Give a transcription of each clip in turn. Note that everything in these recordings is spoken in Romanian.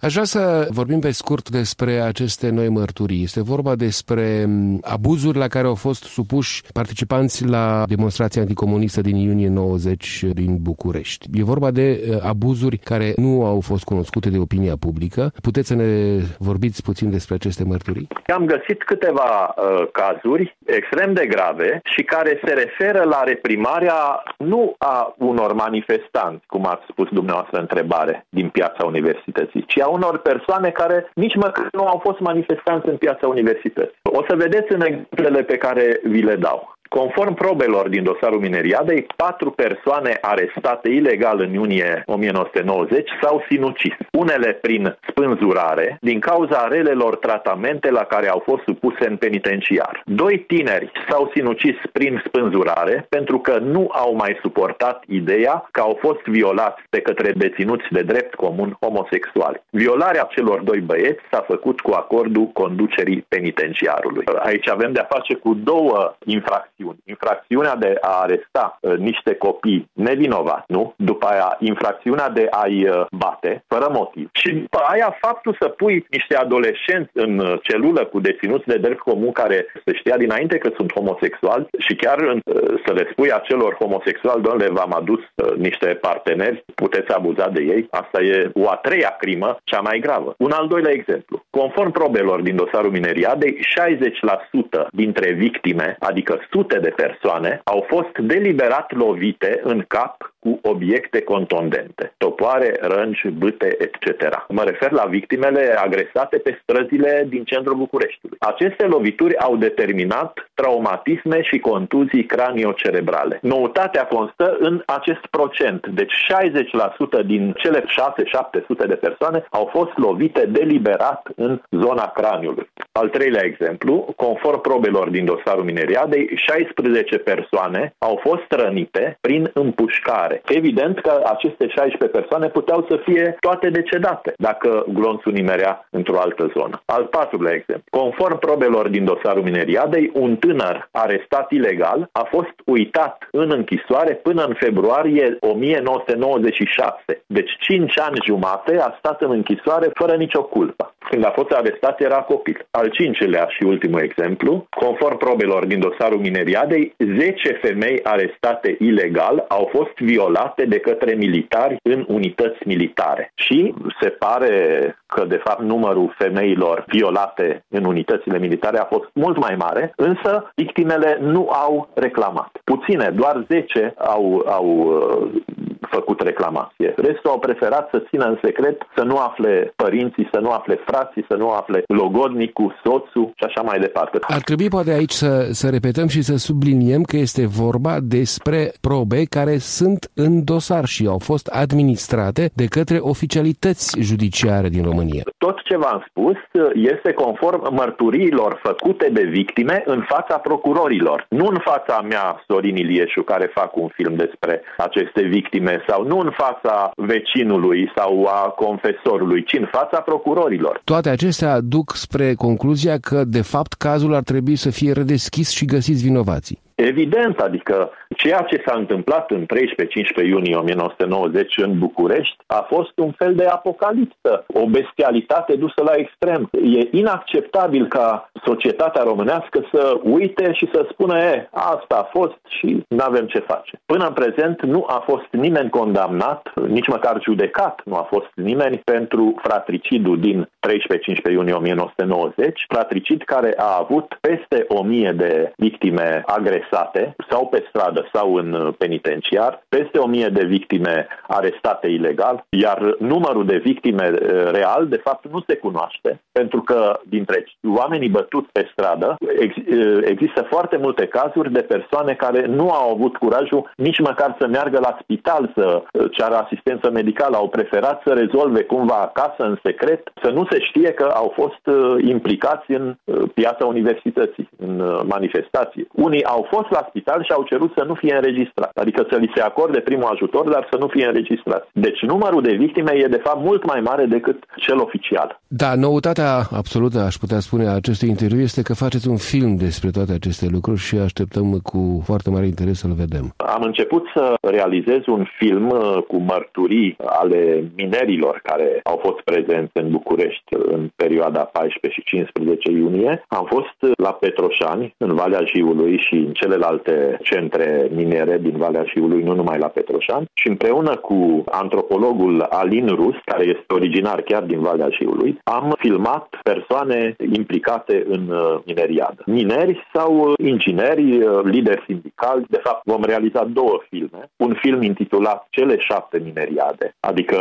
Aș vrea să vorbim pe scurt despre aceste noi mărturii. Este vorba despre abuzuri la care au fost supuși participanți la demonstrația anticomunistă din iunie 90 din București. E vorba de uh, abuzuri care nu au fost cunoscute de opinia publică. Puteți să ne vorbiți puțin despre aceste mărturii? Am găsit câteva uh, cazuri extrem de grave și care se referă la reprimarea nu a unor manifestanți, cum ați spus dumneavoastră întrebare, din piața universității, ci a unor persoane care nici măcar nu au fost manifestanți în piața universității. O să vedeți în exemplele pe care vi le dau. Conform probelor din dosarul Mineriadei, patru persoane arestate ilegal în iunie 1990 s-au sinucis, unele prin spânzurare, din cauza relelor tratamente la care au fost supuse în penitenciar. Doi tineri s-au sinucis prin spânzurare pentru că nu au mai suportat ideea că au fost violați de către deținuți de drept comun homosexuali. Violarea celor doi băieți s-a făcut cu acordul conducerii penitenciarului. Aici avem de-a face cu două infracțiuni infracțiuni. Infracțiunea de a aresta uh, niște copii nevinovați, nu? După aia infracțiunea de a-i uh, bate fără motiv. Și după aia faptul să pui niște adolescenți în uh, celulă cu deținuți de drept comun care se știa dinainte că sunt homosexuali și chiar uh, să le spui acelor homosexuali, doamne, v-am adus uh, niște parteneri, puteți abuza de ei. Asta e o a treia crimă, cea mai gravă. Un al doilea exemplu. Conform probelor din dosarul Mineriadei, 60% dintre victime, adică sute de persoane, au fost deliberat lovite în cap cu obiecte contundente, topoare, rângi, bâte, etc. Mă refer la victimele agresate pe străzile din centrul Bucureștiului. Aceste lovituri au determinat traumatisme și contuzii craniocerebrale. Noutatea constă în acest procent, deci 60% din cele 6-700 de persoane au fost lovite deliberat în zona craniului. Al treilea exemplu, conform probelor din dosarul Mineriadei, 16 persoane au fost rănite prin împușcare Evident că aceste 16 persoane puteau să fie toate decedate dacă glonțul nimerea într-o altă zonă. Al patrulea exemplu. Conform probelor din dosarul Mineriadei, un tânăr arestat ilegal a fost uitat în închisoare până în februarie 1996. Deci 5 ani jumate a stat în închisoare fără nicio culpă. Când a fost arestat era copil. Al cincilea și ultimul exemplu, conform probelor din dosarul Mineriadei, 10 femei arestate ilegal au fost violate de către militari în unități militare. Și se pare că, de fapt, numărul femeilor violate în unitățile militare a fost mult mai mare, însă victimele nu au reclamat. Puține, doar 10 au, au făcut reclamație. Restul au preferat să țină în secret, să nu afle părinții, să nu afle frații, să nu afle logodnicul, soțul și așa mai departe. Ar trebui poate aici să, să repetăm și să subliniem că este vorba despre probe care sunt în dosar și au fost administrate de către oficialități judiciare din România. Tot ce v-am spus este conform mărturiilor făcute de victime în fața procurorilor, nu în fața mea, Sorin Ilieșu, care fac un film despre aceste victime sau nu în fața vecinului sau a confesorului, ci în fața procurorilor. Toate acestea duc spre concluzia că, de fapt, cazul ar trebui să fie redeschis și găsiți vinovații. Evident, adică ceea ce s-a întâmplat în 13-15 iunie 1990 în București a fost un fel de apocalipsă, o bestialitate dusă la extrem. E inacceptabil ca societatea românească să uite și să spună, e, asta a fost și nu avem ce face. Până în prezent nu a fost nimeni condamnat, nici măcar judecat nu a fost nimeni pentru fratricidul din 13-15 iunie 1990, fratricid care a avut peste o mie de victime agresate agresate sau pe stradă sau în uh, penitenciar, peste o mie de victime arestate ilegal, iar numărul de victime uh, real, de fapt, nu se cunoaște, pentru că dintre oamenii bătuți pe stradă ex- uh, există foarte multe cazuri de persoane care nu au avut curajul nici măcar să meargă la spital să ceară asistență medicală, au preferat să rezolve cumva acasă în secret, să nu se știe că au fost implicați în piața universității, în manifestații. Unii au fost fost la spital și au cerut să nu fie înregistrat. Adică să li se acorde primul ajutor, dar să nu fie înregistrat. Deci numărul de victime e de fapt mult mai mare decât cel oficial. Da, noutatea absolută, aș putea spune, a acestui interviu este că faceți un film despre toate aceste lucruri și așteptăm cu foarte mare interes să-l vedem. Am început să realizez un film uh, cu mărturii ale minerilor care au fost prezenți în București în perioada 14 și 15 iunie. Am fost la Petroșani, în Valea Jiului și în celelalte centre miniere din Valea Jiului, nu numai la Petroșani, și împreună cu antropologul Alin Rus, care este originar chiar din Valea Jiului, am filmat persoane implicate în uh, mineriadă. Mineri sau uh, ingineri, uh, lideri sindicali. De fapt, vom realiza două filme. Un film intitulat Cele șapte mineriade, adică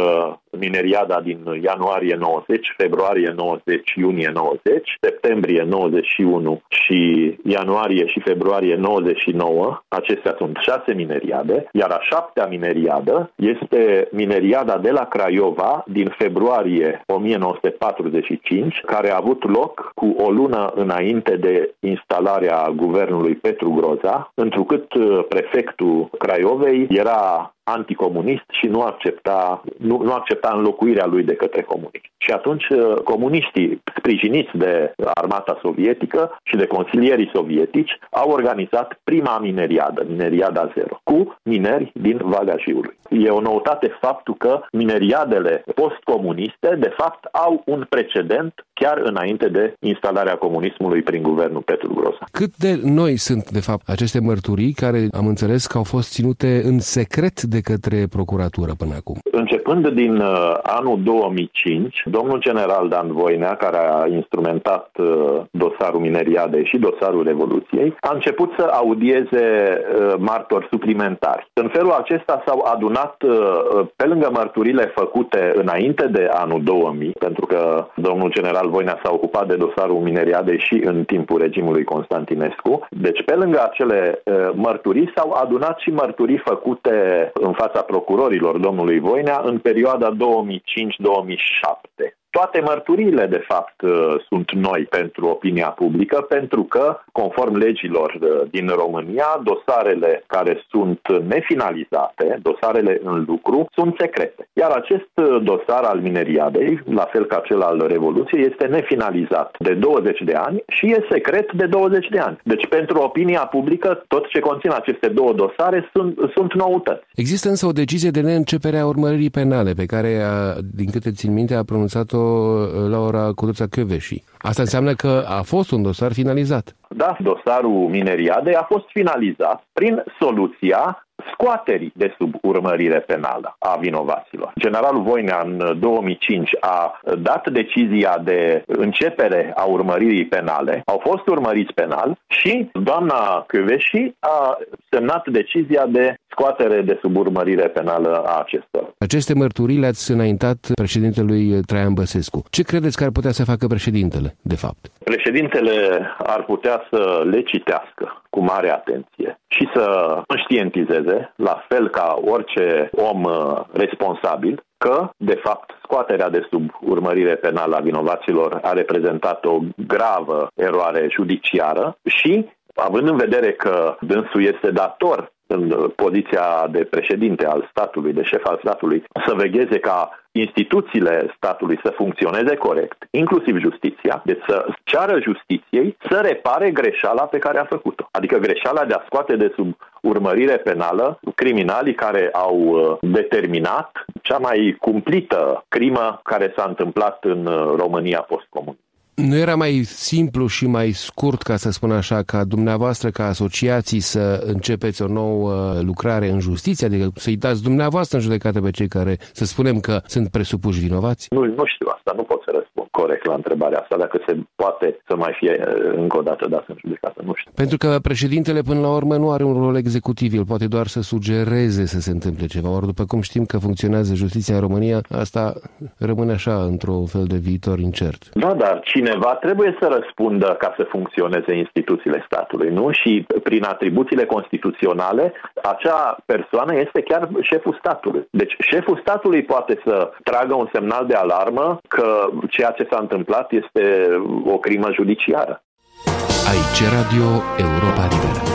mineriada din ianuarie 90, februarie 90, iunie 90, septembrie 91 și ianuarie și februarie 99. Acestea sunt șase mineriade, iar a șaptea mineriadă este mineriada de la Craiova din februarie 1945, care a avut loc cu o lună înainte de instalarea guvernului Petru Groza, întrucât uh, prefectul Craiovei era anticomunist și nu accepta, nu, nu accepta înlocuirea lui de către comuniști. Și atunci uh, comuniștii, sprijiniți de armata sovietică și de consilierii sovietici, au organizat prima mineriadă, mineriada zero, cu mineri din Valea Jiului. E o noutate faptul că mineriadele postcomuniste, de fapt, au un precedent chiar înainte de instalarea comunismului prin guvernul Petru Groza. Cât de noi sunt, de fapt, aceste mărturii care am înțeles că au fost ținute în secret de către procuratură până acum? Începând din uh, anul 2005, domnul general Dan Voinea, care a instrumentat uh, dosarul Mineriadei și dosarul Revoluției, a început să audieze uh, martori suplimentari. În felul acesta s-au adunat, uh, pe lângă mărturile făcute înainte de anul 2000, pentru că domnul general Voinea s-a ocupat de dosarul Mineriadei și în timpul regimului Constantinescu, deci pe lângă acele uh, mărturii s-au adunat și mărturii făcute în fața procurorilor domnului Voinea în perioada 2005-2007. Toate mărturiile, de fapt, uh, sunt noi pentru opinia publică, pentru că, conform legilor uh, din România, dosarele care sunt nefinalizate, dosarele în lucru, sunt secrete. Iar acest uh, dosar al mineriadei, la fel ca cel al Revoluției, este nefinalizat de 20 de ani și e secret de 20 de ani. Deci, pentru opinia publică, tot ce conțin aceste două dosare sunt, sunt noutăți. Există însă o decizie de neîncepere a urmăririi penale, pe care, a, din câte țin minte, a pronunțat-o Uh, Laura Curuța Căveși. Asta înseamnă că a fost un dosar finalizat. Da, dosarul Mineriade a fost finalizat prin soluția scoaterii de sub urmărire penală a vinovaților. Generalul Voinea în 2005 a dat decizia de începere a urmăririi penale, au fost urmăriți penal și doamna Căveși a semnat decizia de scoatere de sub urmărire penală a acestor. Aceste mărturii le-ați înaintat președintelui Traian Băsescu. Ce credeți că ar putea să facă președintele, de fapt? Președintele ar putea să le citească cu mare atenție și să înștientizeze, la fel ca orice om uh, responsabil, că, de fapt, scoaterea de sub urmărire penală a vinovaților a reprezentat o gravă eroare judiciară și, având în vedere că dânsul este dator în poziția de președinte al statului, de șef al statului, să vegheze ca instituțiile statului să funcționeze corect, inclusiv justiția, deci să ceară justiției să repare greșeala pe care a făcut-o. Adică greșeala de a scoate de sub urmărire penală criminalii care au uh, determinat cea mai cumplită crimă care s-a întâmplat în uh, România postcomunistă. Nu era mai simplu și mai scurt, ca să spun așa, ca dumneavoastră, ca asociații, să începeți o nouă lucrare în justiție, adică să-i dați dumneavoastră în judecată pe cei care, să spunem că sunt presupuși vinovați? Nu, nu știu asta, nu pot să răspund corect la întrebarea asta, dacă se poate să mai fie încă o dată dat în judecată, nu știu. Pentru că președintele, până la urmă, nu are un rol executiv, el poate doar să sugereze să se întâmple ceva, ori după cum știm că funcționează justiția în România, asta rămâne așa, într-o fel de viitor incert. Da, dar cine cineva trebuie să răspundă ca să funcționeze instituțiile statului, nu? Și prin atribuțiile constituționale, acea persoană este chiar șeful statului. Deci șeful statului poate să tragă un semnal de alarmă că ceea ce s-a întâmplat este o crimă judiciară. Aici Radio Europa Liberă.